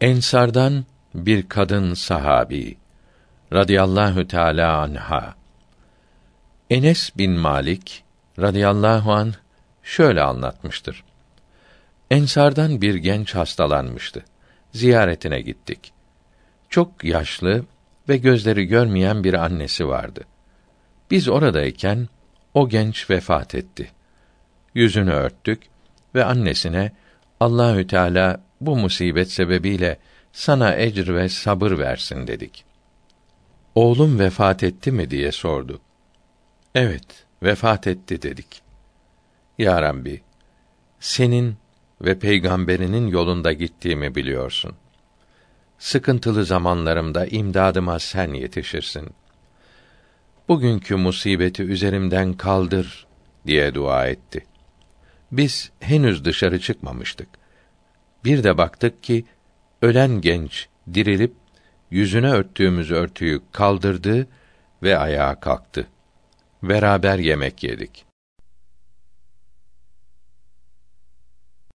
Ensardan bir kadın sahabi radıyallahu teala anha Enes bin Malik radıyallahu an şöyle anlatmıştır. Ensardan bir genç hastalanmıştı. Ziyaretine gittik. Çok yaşlı ve gözleri görmeyen bir annesi vardı. Biz oradayken o genç vefat etti. Yüzünü örttük ve annesine Allahü Teala bu musibet sebebiyle sana ecr ve sabır versin dedik. Oğlum vefat etti mi diye sordu. Evet, vefat etti dedik. Ya Rabbi, senin ve peygamberinin yolunda gittiğimi biliyorsun. Sıkıntılı zamanlarımda imdadıma sen yetişirsin. Bugünkü musibeti üzerimden kaldır diye dua etti. Biz henüz dışarı çıkmamıştık. Bir de baktık ki ölen genç dirilip yüzüne örttüğümüz örtüyü kaldırdı ve ayağa kalktı. Beraber yemek yedik.